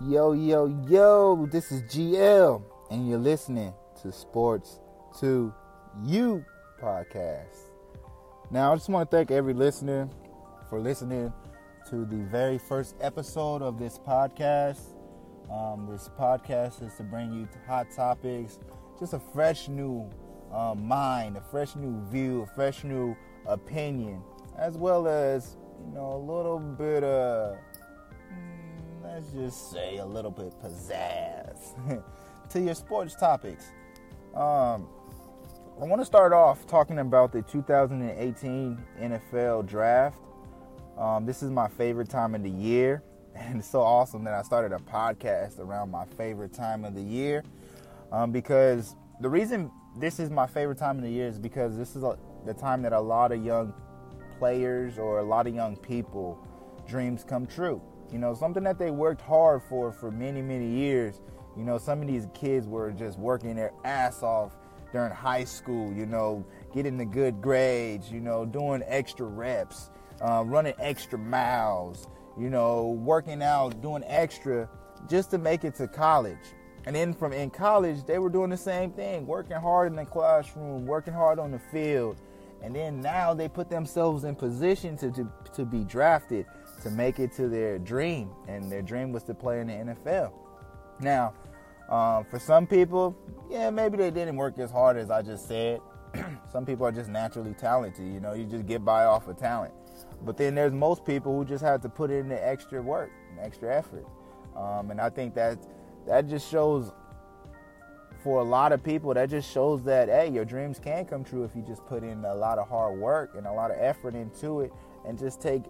Yo, yo, yo, this is GL, and you're listening to Sports to You podcast. Now, I just want to thank every listener for listening to the very first episode of this podcast. Um, this podcast is to bring you hot topics, just a fresh new um, mind, a fresh new view, a fresh new opinion, as well as, you know, a little bit of let's just say a little bit pizzazz to your sports topics. Um, I want to start off talking about the 2018 NFL Draft. Um, this is my favorite time of the year, and it's so awesome that I started a podcast around my favorite time of the year. Um, because the reason this is my favorite time of the year is because this is a, the time that a lot of young players or a lot of young people dreams come true. You know, something that they worked hard for for many, many years. You know, some of these kids were just working their ass off during high school, you know, getting the good grades, you know, doing extra reps, uh, running extra miles, you know, working out, doing extra just to make it to college. And then from in college, they were doing the same thing, working hard in the classroom, working hard on the field. And then now they put themselves in position to, to, to be drafted to make it to their dream, and their dream was to play in the NFL. Now, um, for some people, yeah, maybe they didn't work as hard as I just said. some people are just naturally talented, you know, you just get by off of talent. But then there's most people who just have to put in the extra work, and extra effort. Um, and I think that that just shows for a lot of people that just shows that hey your dreams can come true if you just put in a lot of hard work and a lot of effort into it and just take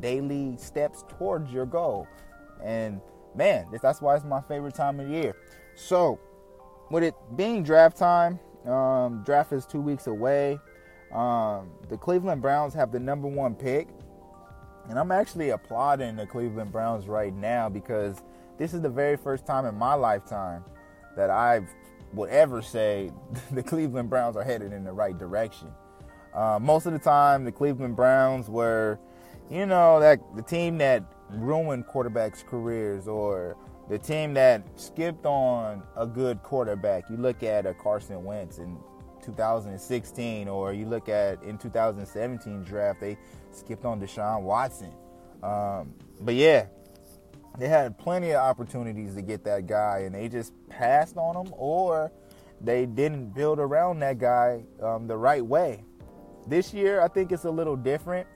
daily steps towards your goal. And man, that's why it's my favorite time of year. So, with it being draft time, um, draft is two weeks away. Um, the Cleveland Browns have the number one pick. And I'm actually applauding the Cleveland Browns right now because this is the very first time in my lifetime that I would ever say the Cleveland Browns are headed in the right direction. Uh, most of the time, the Cleveland Browns were you know, that the team that ruined quarterbacks' careers or the team that skipped on a good quarterback. You look at a Carson Wentz in 2016, or you look at in 2017 draft, they skipped on Deshaun Watson. Um, but yeah, they had plenty of opportunities to get that guy, and they just passed on him, or they didn't build around that guy um, the right way. This year, I think it's a little different.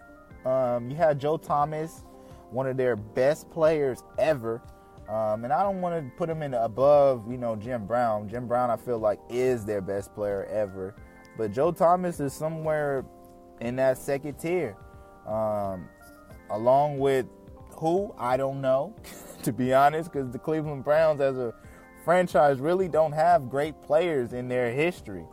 Um, you had Joe Thomas, one of their best players ever. Um, and I don't want to put him in above, you know, Jim Brown. Jim Brown, I feel like, is their best player ever. But Joe Thomas is somewhere in that second tier. Um, along with who, I don't know, to be honest, because the Cleveland Browns as a franchise really don't have great players in their history.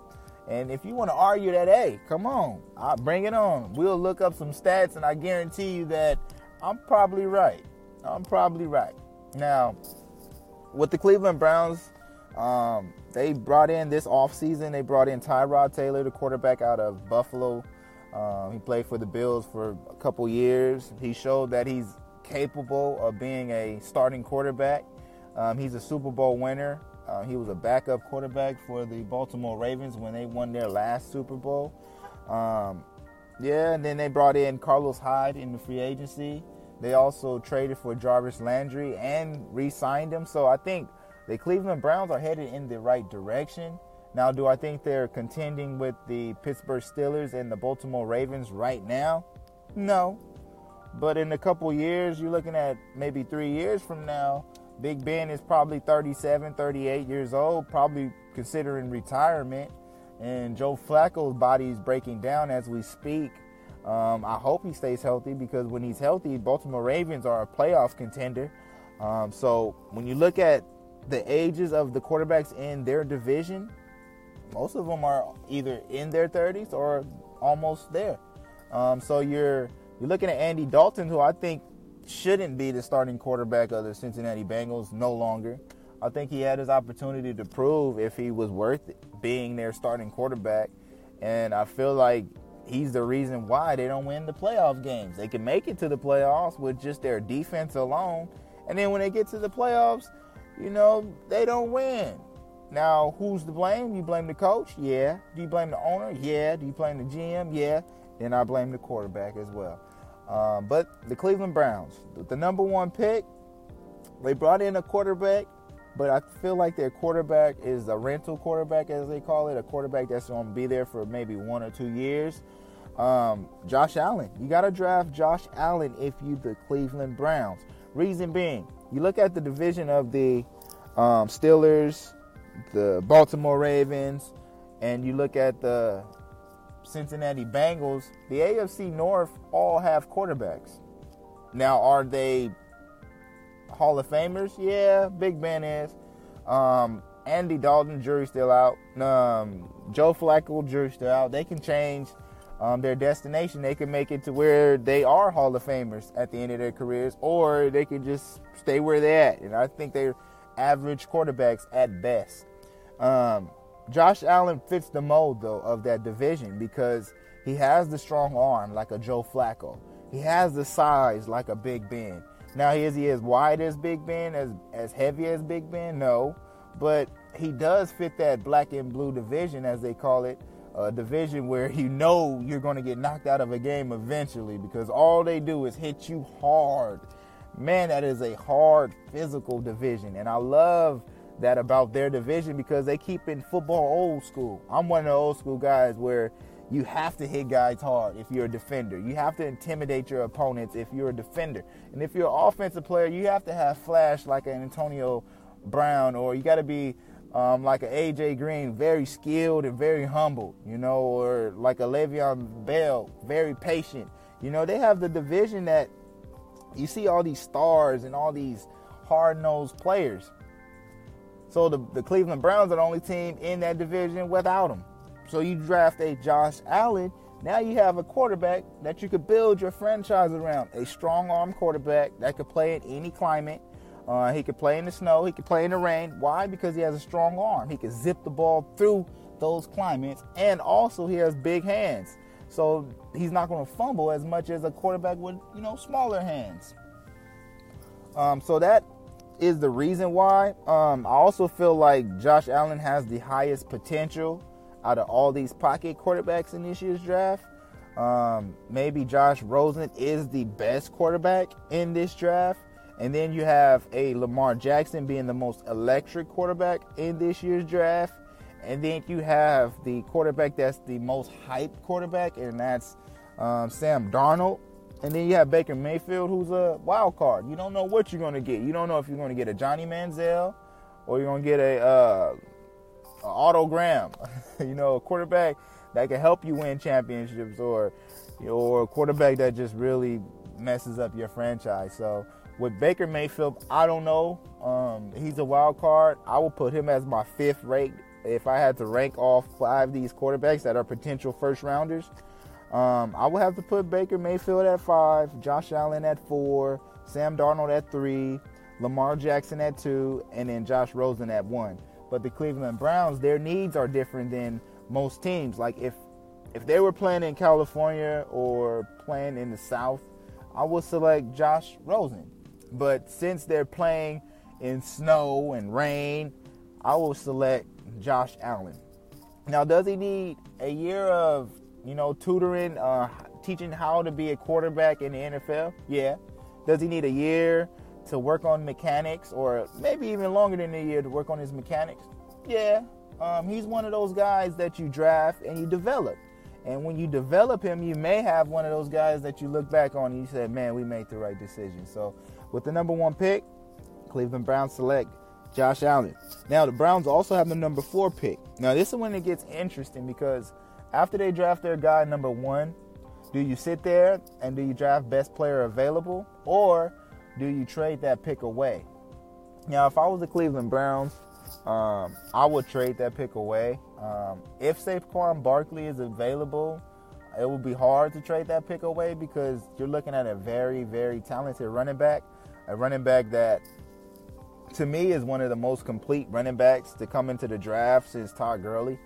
And if you want to argue that, hey, come on, I'll bring it on. We'll look up some stats, and I guarantee you that I'm probably right. I'm probably right. Now, with the Cleveland Browns, um, they brought in this offseason, they brought in Tyrod Taylor, the quarterback out of Buffalo. Um, he played for the Bills for a couple years. He showed that he's capable of being a starting quarterback. Um, he's a Super Bowl winner. Uh, he was a backup quarterback for the Baltimore Ravens when they won their last Super Bowl. Um, yeah, and then they brought in Carlos Hyde in the free agency. They also traded for Jarvis Landry and re-signed him. So I think the Cleveland Browns are headed in the right direction. Now, do I think they're contending with the Pittsburgh Steelers and the Baltimore Ravens right now? No. But in a couple years, you're looking at maybe three years from now, Big Ben is probably 37, 38 years old, probably considering retirement. And Joe Flacco's body is breaking down as we speak. Um, I hope he stays healthy because when he's healthy, Baltimore Ravens are a playoff contender. Um, so when you look at the ages of the quarterbacks in their division, most of them are either in their 30s or almost there. Um, so you're you're looking at Andy Dalton, who I think shouldn't be the starting quarterback of the Cincinnati Bengals no longer. I think he had his opportunity to prove if he was worth being their starting quarterback. And I feel like he's the reason why they don't win the playoff games. They can make it to the playoffs with just their defense alone And then when they get to the playoffs, you know, they don't win. Now, who's to blame? You blame the coach? Yeah. Do you blame the owner? Yeah. Do you blame the GM? Yeah. Then I blame the quarterback as well. Um, but the Cleveland Browns, the number one pick, they brought in a quarterback, but I feel like their quarterback is a rental quarterback, as they call it, a quarterback that's going to be there for maybe one or two years. Um, Josh Allen, you got to draft Josh Allen if you the Cleveland Browns. Reason being, you look at the division of the um, Steelers, the Baltimore Ravens, and you look at the Cincinnati Bengals, the AFC North all have quarterbacks. Now, are they Hall of Famers? Yeah, Big Ben is. Um, Andy Dalton, jury still out. Um, Joe Flacco, jury still out. They can change um, their destination. They can make it to where they are Hall of Famers at the end of their careers, or they can just stay where they're at. And I think they're average quarterbacks at best. Um, Josh Allen fits the mold though of that division because he has the strong arm like a Joe Flacco. He has the size like a Big Ben. Now is he as wide as Big Ben, as as heavy as Big Ben? No, but he does fit that black and blue division as they call it, a division where you know you're going to get knocked out of a game eventually because all they do is hit you hard. Man, that is a hard physical division, and I love that about their division because they keep in football old school. I'm one of the old school guys where you have to hit guys hard if you're a defender. You have to intimidate your opponents if you're a defender. And if you're an offensive player, you have to have flash like an Antonio Brown or you got to be um, like an AJ Green, very skilled and very humble, you know, or like a Le'Veon Bell, very patient. You know, they have the division that you see all these stars and all these hard nosed players. So the, the Cleveland Browns are the only team in that division without him. So you draft a Josh Allen. Now you have a quarterback that you could build your franchise around. A strong arm quarterback that could play in any climate. Uh, he could play in the snow. He could play in the rain. Why? Because he has a strong arm. He could zip the ball through those climates, and also he has big hands. So he's not going to fumble as much as a quarterback with you know smaller hands. Um, so that is the reason why. Um, I also feel like Josh Allen has the highest potential out of all these pocket quarterbacks in this year's draft. Um, maybe Josh Rosen is the best quarterback in this draft. And then you have a Lamar Jackson being the most electric quarterback in this year's draft. And then you have the quarterback that's the most hyped quarterback, and that's um, Sam Darnold. And then you have Baker Mayfield, who's a wild card. You don't know what you're going to get. You don't know if you're going to get a Johnny Manziel or you're going to get a, uh, a you know, a quarterback that can help you win championships, or or a quarterback that just really messes up your franchise. So with Baker Mayfield, I don't know. Um, he's a wild card. I will put him as my fifth rate if I had to rank all five of these quarterbacks that are potential first rounders. Um, I would have to put Baker Mayfield at five, Josh Allen at four, Sam Darnold at three, Lamar Jackson at two, and then Josh Rosen at one. But the Cleveland Browns, their needs are different than most teams. Like if if they were playing in California or playing in the South, I would select Josh Rosen. But since they're playing in snow and rain, I will select Josh Allen. Now, does he need a year of you know, tutoring, uh, teaching how to be a quarterback in the NFL? Yeah. Does he need a year to work on mechanics or maybe even longer than a year to work on his mechanics? Yeah. Um, he's one of those guys that you draft and you develop. And when you develop him, you may have one of those guys that you look back on and you say, man, we made the right decision. So with the number one pick, Cleveland Browns select Josh Allen. Now, the Browns also have the number four pick. Now, this is when it gets interesting because – after they draft their guy number one, do you sit there and do you draft best player available or do you trade that pick away? Now, if I was the Cleveland Browns, um, I would trade that pick away. Um, if Saquon Barkley is available, it would be hard to trade that pick away because you're looking at a very, very talented running back, a running back that, to me, is one of the most complete running backs to come into the draft since Todd Gurley.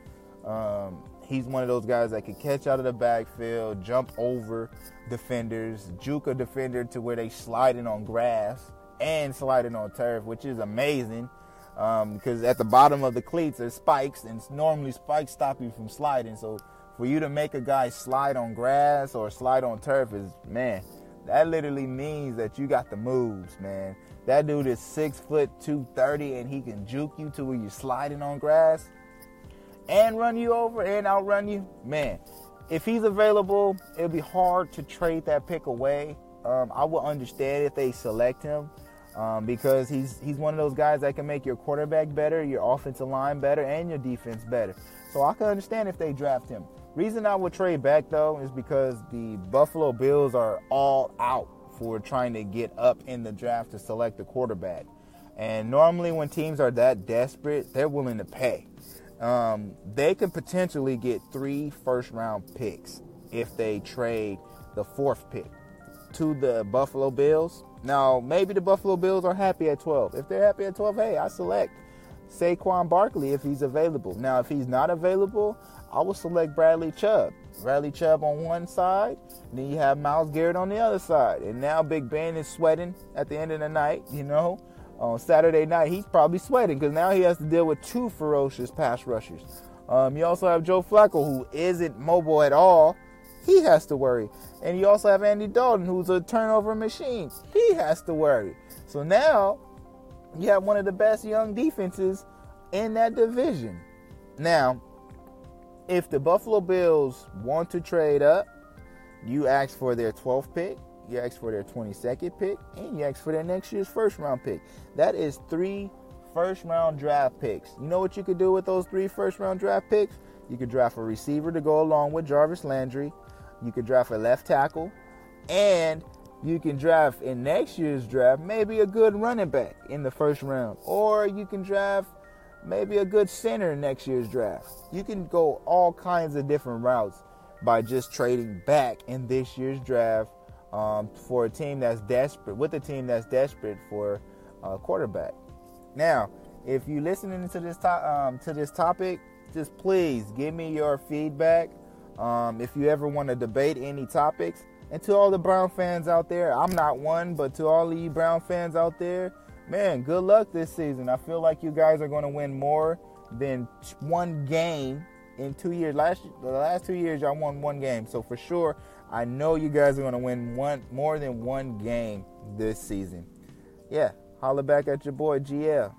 Um, He's one of those guys that can catch out of the backfield, jump over defenders, juke a defender to where they sliding on grass, and sliding on turf, which is amazing. Um, because at the bottom of the cleats there's spikes, and normally spikes stop you from sliding. So for you to make a guy slide on grass or slide on turf is man, that literally means that you got the moves, man. That dude is six foot two thirty, and he can juke you to where you're sliding on grass and run you over and outrun you. Man, if he's available, it'll be hard to trade that pick away. Um, I will understand if they select him um, because he's he's one of those guys that can make your quarterback better, your offensive line better, and your defense better. So I can understand if they draft him. Reason I would trade back though is because the Buffalo Bills are all out for trying to get up in the draft to select a quarterback. And normally, when teams are that desperate, they're willing to pay. Um, they could potentially get three first round picks if they trade the fourth pick to the Buffalo Bills. Now, maybe the Buffalo Bills are happy at 12. If they're happy at 12, hey, I select Saquon Barkley if he's available. Now, if he's not available, I will select Bradley Chubb. Bradley Chubb on one side, then you have Myles Garrett on the other side. And now Big Ben is sweating at the end of the night, you know. On Saturday night, he's probably sweating because now he has to deal with two ferocious pass rushers. Um, you also have Joe Flacco, who isn't mobile at all. He has to worry. And you also have Andy Dalton, who's a turnover machine. He has to worry. So now you have one of the best young defenses in that division. Now, if the Buffalo Bills want to trade up, you ask for their 12th pick, you ask for their 22nd pick, and you ask for their next year's first round pick. That is three first round draft picks. You know what you could do with those three first round draft picks? You could draft a receiver to go along with Jarvis Landry. You could draft a left tackle. And you can draft in next year's draft maybe a good running back in the first round. Or you can draft maybe a good center in next year's draft. You can go all kinds of different routes by just trading back in this year's draft um, for a team that's desperate, with a team that's desperate for a quarterback. Now, if you're listening to this to- um, to this topic, just please give me your feedback. Um, if you ever want to debate any topics, and to all the Brown fans out there, I'm not one, but to all of you Brown fans out there, man, good luck this season. I feel like you guys are going to win more than one game in two years. Last the last two years, y'all won one game, so for sure, I know you guys are going to win one more than one game this season. Yeah, holla back at your boy GL.